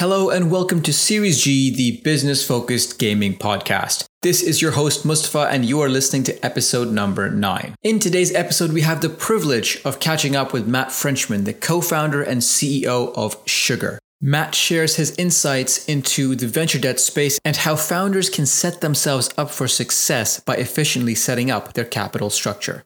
Hello and welcome to Series G, the business focused gaming podcast. This is your host Mustafa, and you are listening to episode number nine. In today's episode, we have the privilege of catching up with Matt Frenchman, the co founder and CEO of Sugar. Matt shares his insights into the venture debt space and how founders can set themselves up for success by efficiently setting up their capital structure.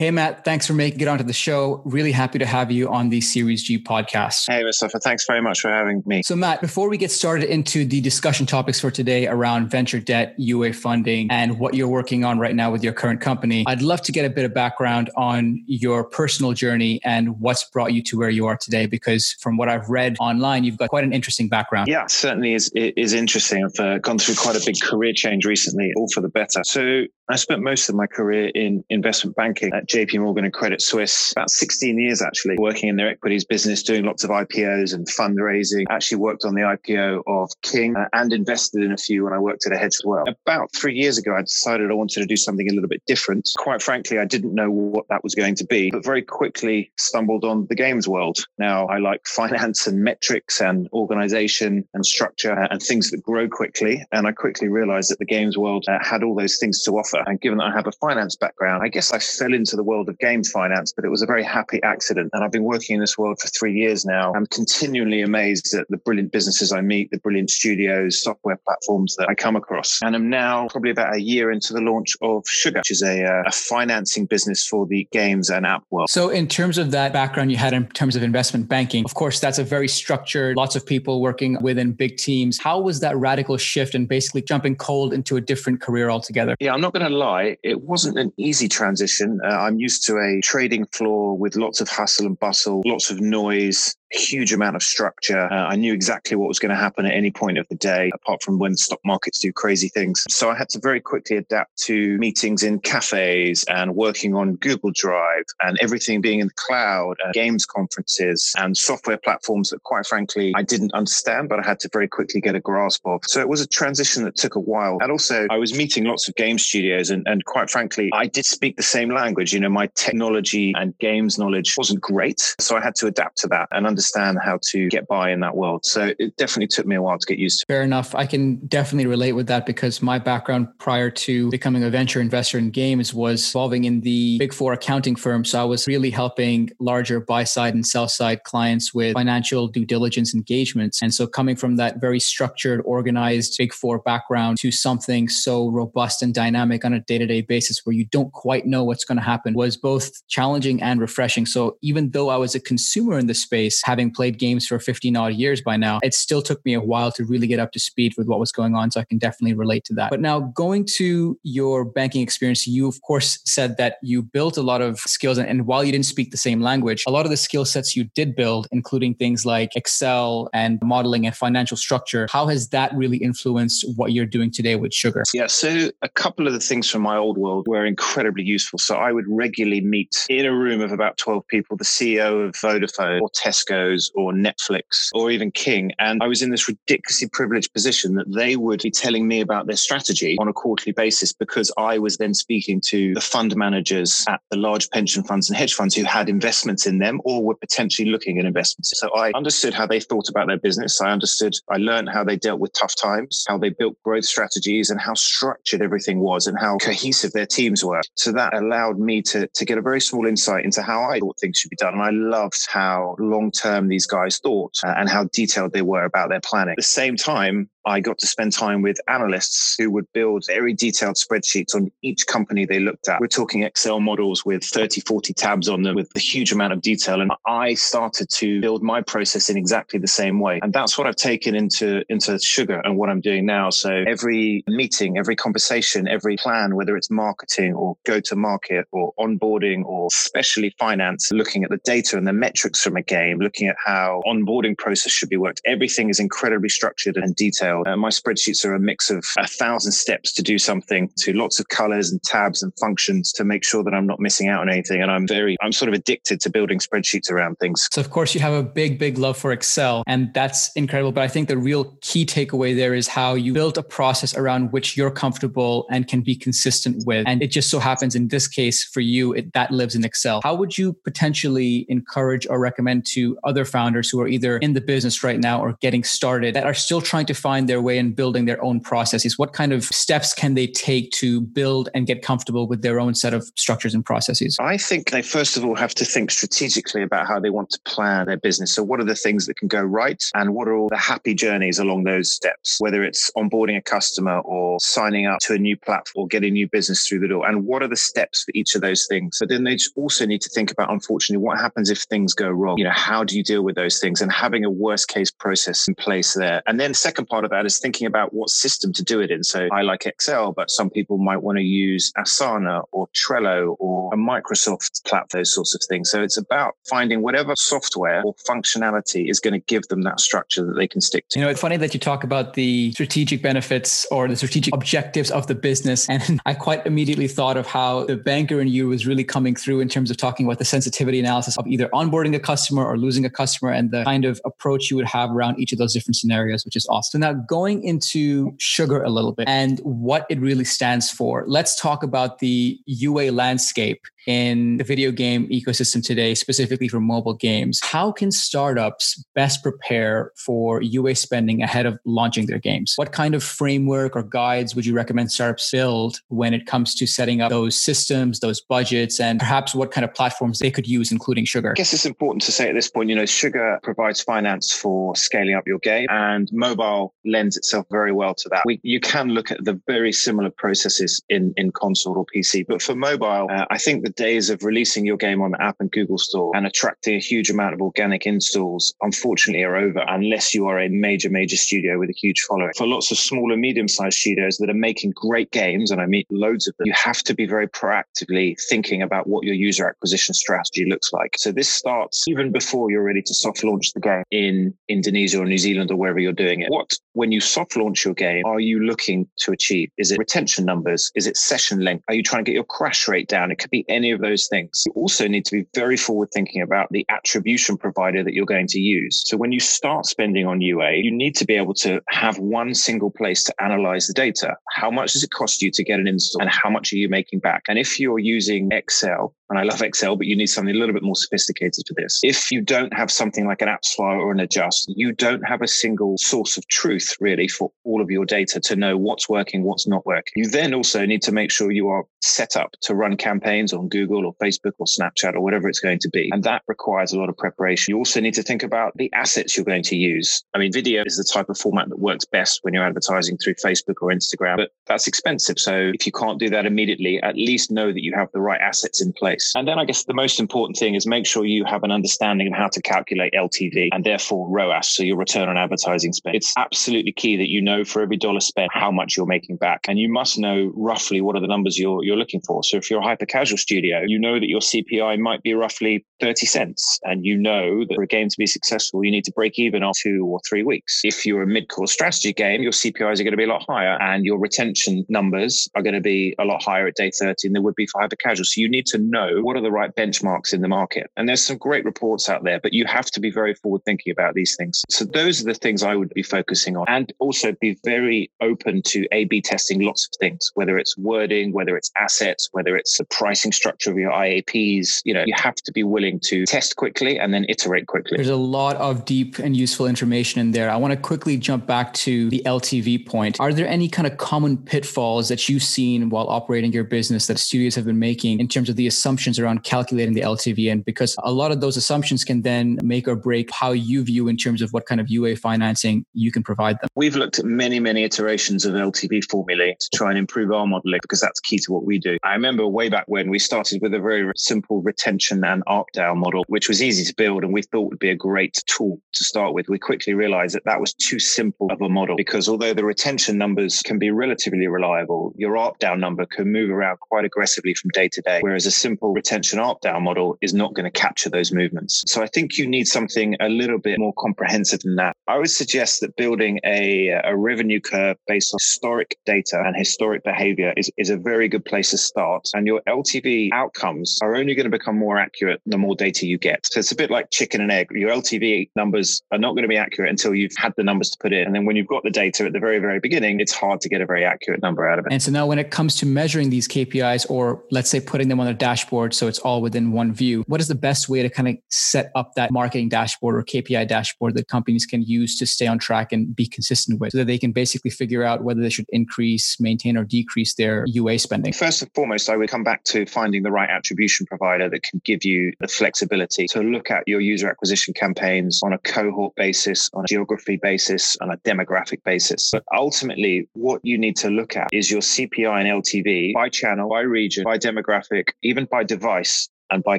Hey, Matt, thanks for making it onto the show. Really happy to have you on the Series G podcast. Hey, Mustafa, thanks very much for having me. So, Matt, before we get started into the discussion topics for today around venture debt, UA funding, and what you're working on right now with your current company, I'd love to get a bit of background on your personal journey and what's brought you to where you are today. Because from what I've read online, you've got quite an interesting background. Yeah, certainly is, is interesting. I've uh, gone through quite a big career change recently, all for the better. So, I spent most of my career in investment banking at JP Morgan and Credit Suisse, about 16 years actually, working in their equities business, doing lots of IPOs and fundraising. Actually worked on the IPO of King uh, and invested in a few when I worked at a hedge as well. About three years ago, I decided I wanted to do something a little bit different. Quite frankly, I didn't know what that was going to be, but very quickly stumbled on the games world. Now I like finance and metrics and organization and structure and things that grow quickly. And I quickly realized that the games world uh, had all those things to offer. And given that I have a finance background, I guess I fell into the world of games finance, but it was a very happy accident. And I've been working in this world for three years now. I'm continually amazed at the brilliant businesses I meet, the brilliant studios, software platforms that I come across. And I'm now probably about a year into the launch of Sugar, which is a, uh, a financing business for the games and app world. So, in terms of that background you had in terms of investment banking, of course, that's a very structured, lots of people working within big teams. How was that radical shift and basically jumping cold into a different career altogether? Yeah, I'm not going to lie, it wasn't an easy transition. Uh, I'm used to a trading floor with lots of hustle and bustle, lots of noise, huge amount of structure. Uh, I knew exactly what was going to happen at any point of the day, apart from when stock markets do crazy things. So I had to very quickly adapt to meetings in cafes and working on Google Drive and everything being in the cloud, and games conferences and software platforms that, quite frankly, I didn't understand, but I had to very quickly get a grasp of. So it was a transition that took a while. And also, I was meeting lots of game studios, and, and quite frankly, I did speak the same language. You know, my technology and games knowledge wasn't great. So I had to adapt to that and understand understand how to get by in that world. So it definitely took me a while to get used to. Fair enough. I can definitely relate with that because my background prior to becoming a venture investor in games was involving in the big four accounting firm. So I was really helping larger buy side and sell side clients with financial due diligence engagements. And so coming from that very structured, organized big four background to something so robust and dynamic on a day to day basis where you don't quite know what's going to happen was both challenging and refreshing. So even though I was a consumer in the space, having played games for 15 odd years by now, it still took me a while to really get up to speed with what was going on. So I can definitely relate to that. But now going to your banking experience, you of course said that you built a lot of skills. And, and while you didn't speak the same language, a lot of the skill sets you did build, including things like Excel and modeling and financial structure, how has that really influenced what you're doing today with Sugar? Yeah. So a couple of the things from my old world were incredibly useful. So I would regularly meet in a room of about 12 people, the CEO of Vodafone or Tesco or Netflix or even King. And I was in this ridiculously privileged position that they would be telling me about their strategy on a quarterly basis because I was then speaking to the fund managers at the large pension funds and hedge funds who had investments in them or were potentially looking at investments. So I understood how they thought about their business. I understood, I learned how they dealt with tough times, how they built growth strategies and how structured everything was and how cohesive their teams were. So that allowed me to, to get a very small insight into how I thought things should be done. And I loved how long term term these guys thought uh, and how detailed they were about their planning. At the same time, I got to spend time with analysts who would build very detailed spreadsheets on each company they looked at. We're talking Excel models with 30, 40 tabs on them with a huge amount of detail. And I started to build my process in exactly the same way. And that's what I've taken into, into sugar and what I'm doing now. So every meeting, every conversation, every plan, whether it's marketing or go to market or onboarding or especially finance, looking at the data and the metrics from a game, looking at how onboarding process should be worked. Everything is incredibly structured and detailed detailed. Uh, my spreadsheets are a mix of a thousand steps to do something to lots of colors and tabs and functions to make sure that I'm not missing out on anything. And I'm very, I'm sort of addicted to building spreadsheets around things. So, of course, you have a big, big love for Excel, and that's incredible. But I think the real key takeaway there is how you built a process around which you're comfortable and can be consistent with. And it just so happens in this case for you, it, that lives in Excel. How would you potentially encourage or recommend to other founders who are either in the business right now or getting started that are still trying to find their way in building their own processes? What kind of steps can they take to build and get comfortable with their own set of structures and processes? I think they first of all have to think strategically about how they want to plan their business. So, what are the things that can go right, and what are all the happy journeys along those steps? Whether it's onboarding a customer or signing up to a new platform or getting new business through the door, and what are the steps for each of those things? But then they also need to think about, unfortunately, what happens if things go wrong? You know, how do you deal with those things, and having a worst case process in place there. And then, the second part of that is thinking about what system to do it in. So, I like Excel, but some people might want to use Asana or Trello or a Microsoft platform, those sorts of things. So, it's about finding whatever software or functionality is going to give them that structure that they can stick to. You know, it's funny that you talk about the strategic benefits or the strategic objectives of the business. And I quite immediately thought of how the banker in you was really coming through in terms of talking about the sensitivity analysis of either onboarding a customer or losing a customer and the kind of approach you would have around each of those different scenarios, which is awesome. So now going into sugar a little bit and what it really stands for, let's talk about the UA landscape in the video game ecosystem today, specifically for mobile games. How can startups best prepare for UA spending ahead of launching their games? What kind of framework or guides would you recommend startups build when it comes to setting up those systems, those budgets, and perhaps what kind of platforms they could use, including Sugar? I guess it's important to say at this point, you know, Sugar provides finance for scaling up your game, and mobile lends itself very well to that. We, you can look at the very similar processes in, in console or PC, but for mobile, uh, I think the days of releasing your game on the app and Google Store and attracting a huge amount of organic installs, unfortunately, are over unless you are a major, major studio with a huge following. For lots of small and medium sized studios that are making great games, and I meet loads of them, you have to be very proactively thinking about what your user acquisition strategy looks like. So this starts even before you're ready to soft launch the game in Indonesia or New Zealand or wherever you're doing it. What, when you soft launch your game, are you looking to achieve? Is it retention numbers? Is it session length? Are you trying to get your crash rate down? It could be any of those things. You also need to be very forward thinking about the attribution provider that you're going to use. So when you start spending on UA, you need to be able to have one single place to analyze the data. How much does it cost you to get an install and how much are you making back? And if you're using Excel, and I love Excel, but you need something a little bit more sophisticated for this. If you don't have something like an AppsFlyer or an Adjust, you don't have a single source of truth really for all of your data to know what's working, what's not working. You then also need to make sure you are set up to run campaigns on Google or Facebook or Snapchat or whatever it's going to be. And that requires a lot of preparation. You also need to think about the assets you're going to use. I mean, video is the type of format that works best when you're advertising through Facebook or Instagram, but that's expensive. So if you can't do that immediately, at least know that you have the right assets in place place. And then I guess the most important thing is make sure you have an understanding of how to calculate LTV and therefore ROAS, so your return on advertising spend. It's absolutely key that you know for every dollar spent how much you're making back. And you must know roughly what are the numbers you're, you're looking for. So if you're a hyper casual studio, you know that your CPI might be roughly 30 cents. And you know that for a game to be successful, you need to break even on two or three weeks. If you're a mid core strategy game, your CPIs are going to be a lot higher and your retention numbers are going to be a lot higher at day 30 than they would be for hyper casual. So you need to know what are the right benchmarks in the market. And there's some great reports out there, but you have to be very forward thinking about these things. So those are the things I would be focusing on and also be very open to A B testing lots of things, whether it's wording, whether it's assets, whether it's the pricing structure of your IAPs. You know, you have to be willing to test quickly and then iterate quickly. There's a lot of deep and useful information in there. I want to quickly jump back to the LTV point. Are there any kind of common pitfalls that you've seen while operating your business that studios have been making in terms of the assumptions assumptions around calculating the LTV. And because a lot of those assumptions can then make or break how you view in terms of what kind of UA financing you can provide them. We've looked at many, many iterations of LTV formulae to try and improve our modeling because that's key to what we do. I remember way back when we started with a very simple retention and ARPDAU model, which was easy to build and we thought would be a great tool to start with. We quickly realized that that was too simple of a model because although the retention numbers can be relatively reliable, your ARPDAU number can move around quite aggressively from day to day, whereas a simple retention ARPDAU model is not going to capture those movements. So I think you need something a little bit more comprehensive than that. I would suggest that building a, a revenue curve based on historic data and historic behavior is, is a very good place to start. And your LTV outcomes are only going to become more accurate the more data you get. So it's a bit like chicken and egg. Your LTV numbers are not going to be accurate until you've had the numbers to put in. And then when you've got the data at the very, very beginning, it's hard to get a very accurate number out of it. And so now when it comes to measuring these KPIs or let's say putting them on a dashboard so it's all within one view, what is the best way to kind of set up that marketing dashboard or KPI dashboard that companies can use to stay on track and be consistent with so that they can basically figure out whether they should increase, maintain, or decrease their UA spending? First and foremost, I would come back to finding the right attribution provider that can give you the flexibility to look at your user acquisition campaigns on a cohort basis, on a geography basis, on a demographic basis. But ultimately, what you need to look at is your CPI and LTV by channel, by region, by demographic, even by device and by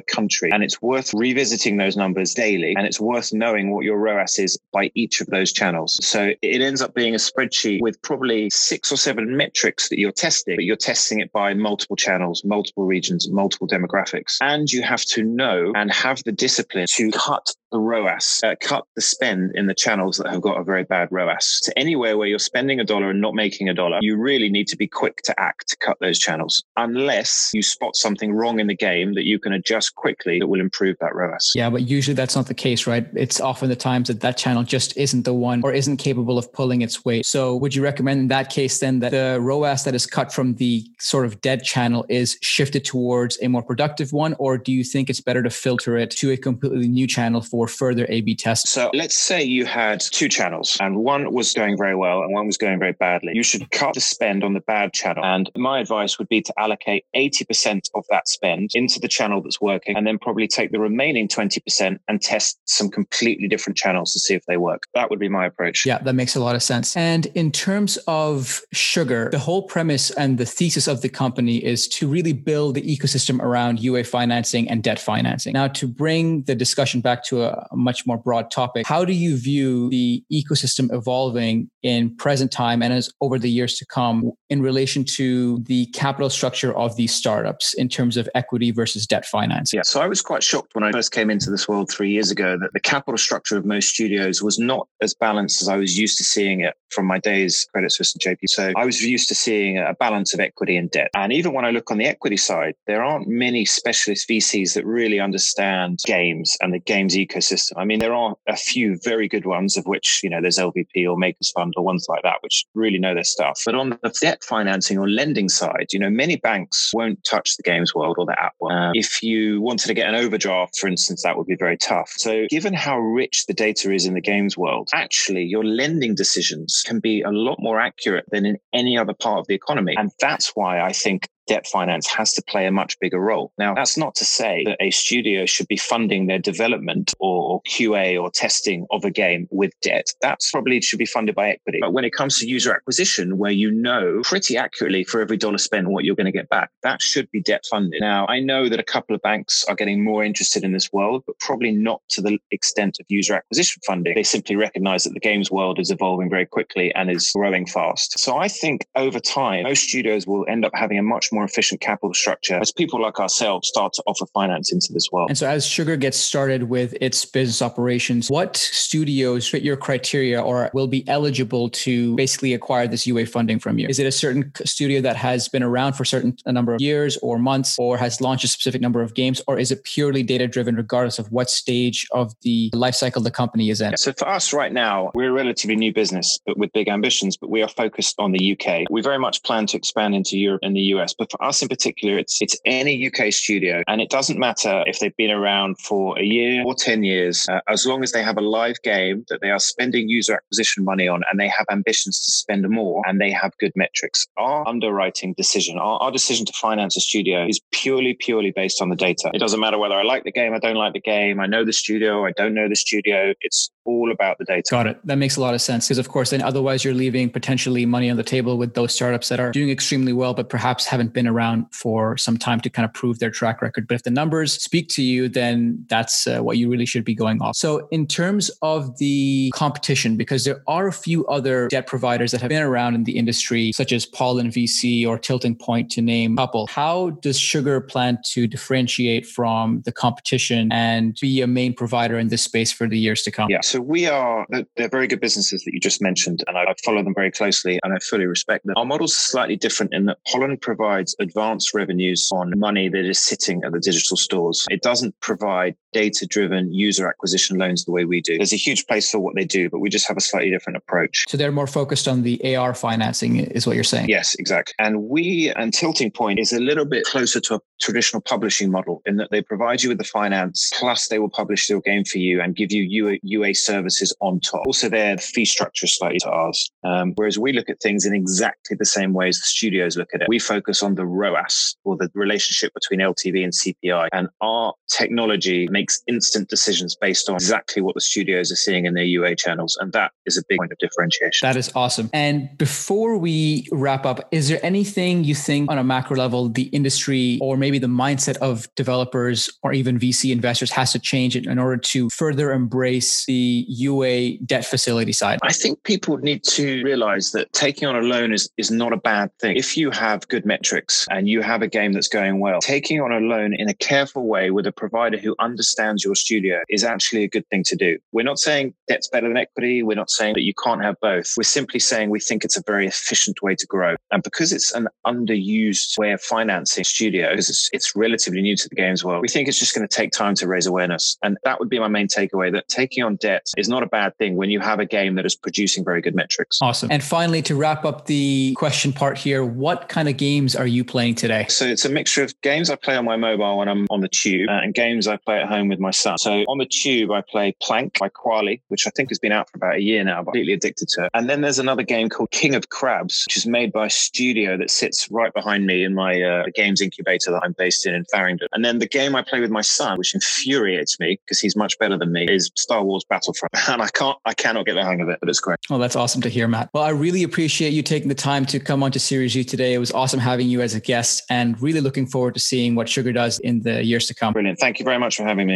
country. And it's worth revisiting those numbers daily. And it's worth knowing what your ROAS is by each of those channels. So it ends up being a spreadsheet with probably six or seven metrics that you're testing, but you're testing it by multiple channels, multiple regions, multiple demographics. And you have to know and have the discipline to cut the ROAS, uh, cut the spend in the channels that have got a very bad ROAS. To anywhere where you're spending a dollar and not making a dollar, you really need to be quick to act to cut those channels, unless you spot something wrong in the game that you can adjust quickly that will improve that ROAS. Yeah, but usually that's not the case, right? It's often the times that that channel just isn't the one or isn't capable of pulling its weight. So would you recommend in that case then that the ROAS that is cut from the sort of dead channel is shifted towards a more productive one? Or do you think it's better to filter it to a completely new channel for for further A B tests? So let's say you had two channels and one was going very well and one was going very badly. You should cut the spend on the bad channel. And my advice would be to allocate 80% of that spend into the channel that's working and then probably take the remaining 20% and test some completely different channels to see if they work. That would be my approach. Yeah, that makes a lot of sense. And in terms of sugar, the whole premise and the thesis of the company is to really build the ecosystem around UA financing and debt financing. Now, to bring the discussion back to a a much more broad topic. How do you view the ecosystem evolving in present time and as over the years to come in relation to the capital structure of these startups in terms of equity versus debt finance? Yeah, so I was quite shocked when I first came into this world three years ago that the capital structure of most studios was not as balanced as I was used to seeing it from my days at Credit Suisse and JP. So I was used to seeing a balance of equity and debt. And even when I look on the equity side, there aren't many specialist VCs that really understand games and the games ecosystem ecosystem. I mean, there are a few very good ones, of which, you know, there's LVP or Makers Fund or ones like that, which really know their stuff. But on the debt financing or lending side, you know, many banks won't touch the games world or the app world. Um, if you wanted to get an overdraft, for instance, that would be very tough. So given how rich the data is in the games world, actually your lending decisions can be a lot more accurate than in any other part of the economy. And that's why I think debt finance has to play a much bigger role. Now, that's not to say that a studio should be funding their development or QA or testing of a game with debt. That's probably should be funded by equity. But when it comes to user acquisition, where you know pretty accurately for every dollar spent what you're going to get back, that should be debt funded. Now, I know that a couple of banks are getting more interested in this world, but probably not to the extent of user acquisition funding. They simply recognize that the games world is evolving very quickly and is growing fast. So I think over time, most studios will end up having a much more efficient capital structure as people like ourselves start to offer finance into this world. And so, as Sugar gets started with its business operations, what studios fit your criteria or will be eligible to basically acquire this UA funding from you? Is it a certain studio that has been around for a certain a number of years or months or has launched a specific number of games, or is it purely data driven regardless of what stage of the life cycle the company is in? So, for us right now, we're a relatively new business, but with big ambitions, but we are focused on the UK. We very much plan to expand into Europe and the US, but for us in particular, it's it's any UK studio, and it doesn't matter if they've been around for a year or ten years, uh, as long as they have a live game that they are spending user acquisition money on, and they have ambitions to spend more, and they have good metrics. Our underwriting decision, our, our decision to finance a studio, is purely purely based on the data. It doesn't matter whether I like the game, I don't like the game, I know the studio, I don't know the studio. It's all about the data. Got it. That makes a lot of sense because, of course, then otherwise you're leaving potentially money on the table with those startups that are doing extremely well, but perhaps haven't been around for some time to kind of prove their track record. But if the numbers speak to you, then that's uh, what you really should be going off. So, in terms of the competition, because there are a few other debt providers that have been around in the industry, such as Pollen VC or Tilting Point, to name a couple, how does Sugar plan to differentiate from the competition and be a main provider in this space for the years to come? Yeah, so we are, they're very good businesses that you just mentioned, and I follow them very closely and I fully respect them. Our models are slightly different in that Pollen provides advanced revenues on money that is sitting at the digital stores. It doesn't provide data driven user acquisition loans the way we do. There's a huge place for what they do, but we just have a slightly different approach. So they're more focused on the AR financing, is what you're saying? Yes, exactly. And we and Tilting Point is a little bit closer to a traditional publishing model in that they provide you with the finance, plus they will publish your game for you and give you UA, UA services on top. Also, their fee structure is slightly to ours. Um, whereas we look at things in exactly the same way as the studios look at it. We focus on the ROAS or the relationship between LTV and CPI. And our technology makes instant decisions based on exactly what the studios are seeing in their UA channels. And that is a big point of differentiation. That is awesome. And before we wrap up, is there anything you think on a macro level, the industry or maybe the mindset of developers or even VC investors has to change in order to further embrace the UA debt facility side? I think people need to realize that taking on a loan is, is not a bad thing. If you have good metrics and you have a game that's going well, taking on a loan in a careful way with a provider who understands your studio is actually a good thing to do. We're not saying debt's better than equity. We're not saying that you can't have both. We're simply saying we think it's a very efficient way to grow. And because it's an underused way of financing studios, it's, it's relatively new to the games world. We think it's just going to take time to raise awareness. And that would be my main takeaway that taking on debt is not a bad thing when you have a game that is producing very good metrics. Awesome. And finally, to wrap up the question part here, what kind of games are you playing today? So it's a mixture of games I play on my mobile when I'm on the tube uh, and games I play at home with my son. So on the tube, I play Plank by Kwalee, which I think has been out for about a year now, but completely addicted to it. And then there's another game called King of Crabs, which is made by a studio that sits right behind me in my uh, games incubator that I'm based in in Farringdon. And then the game I play with my son, which infuriates me because he's much better than me, is Star Wars Battlefront. And I can't, I cannot get the hang of it, but it's great. Well, that's awesome to hear, Matt. Well, I really appreciate you taking the time to come onto Series G today. It was awesome having you as a guest and really looking forward to seeing what Sugar does in the years to come. Brilliant. Thank you very much for having me.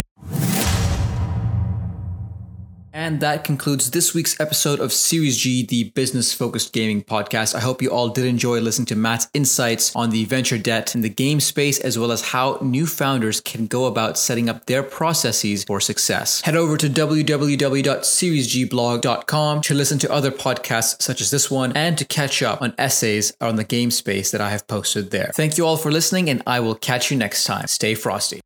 And that concludes this week's episode of Series G, the business focused gaming podcast. I hope you all did enjoy listening to Matt's insights on the venture debt in the game space, as well as how new founders can go about setting up their processes for success. Head over to www.seriesgblog.com to listen to other podcasts such as this one and to catch up on essays on the game space that I have posted there. Thank you all for listening, and I will catch you next time. Stay frosty.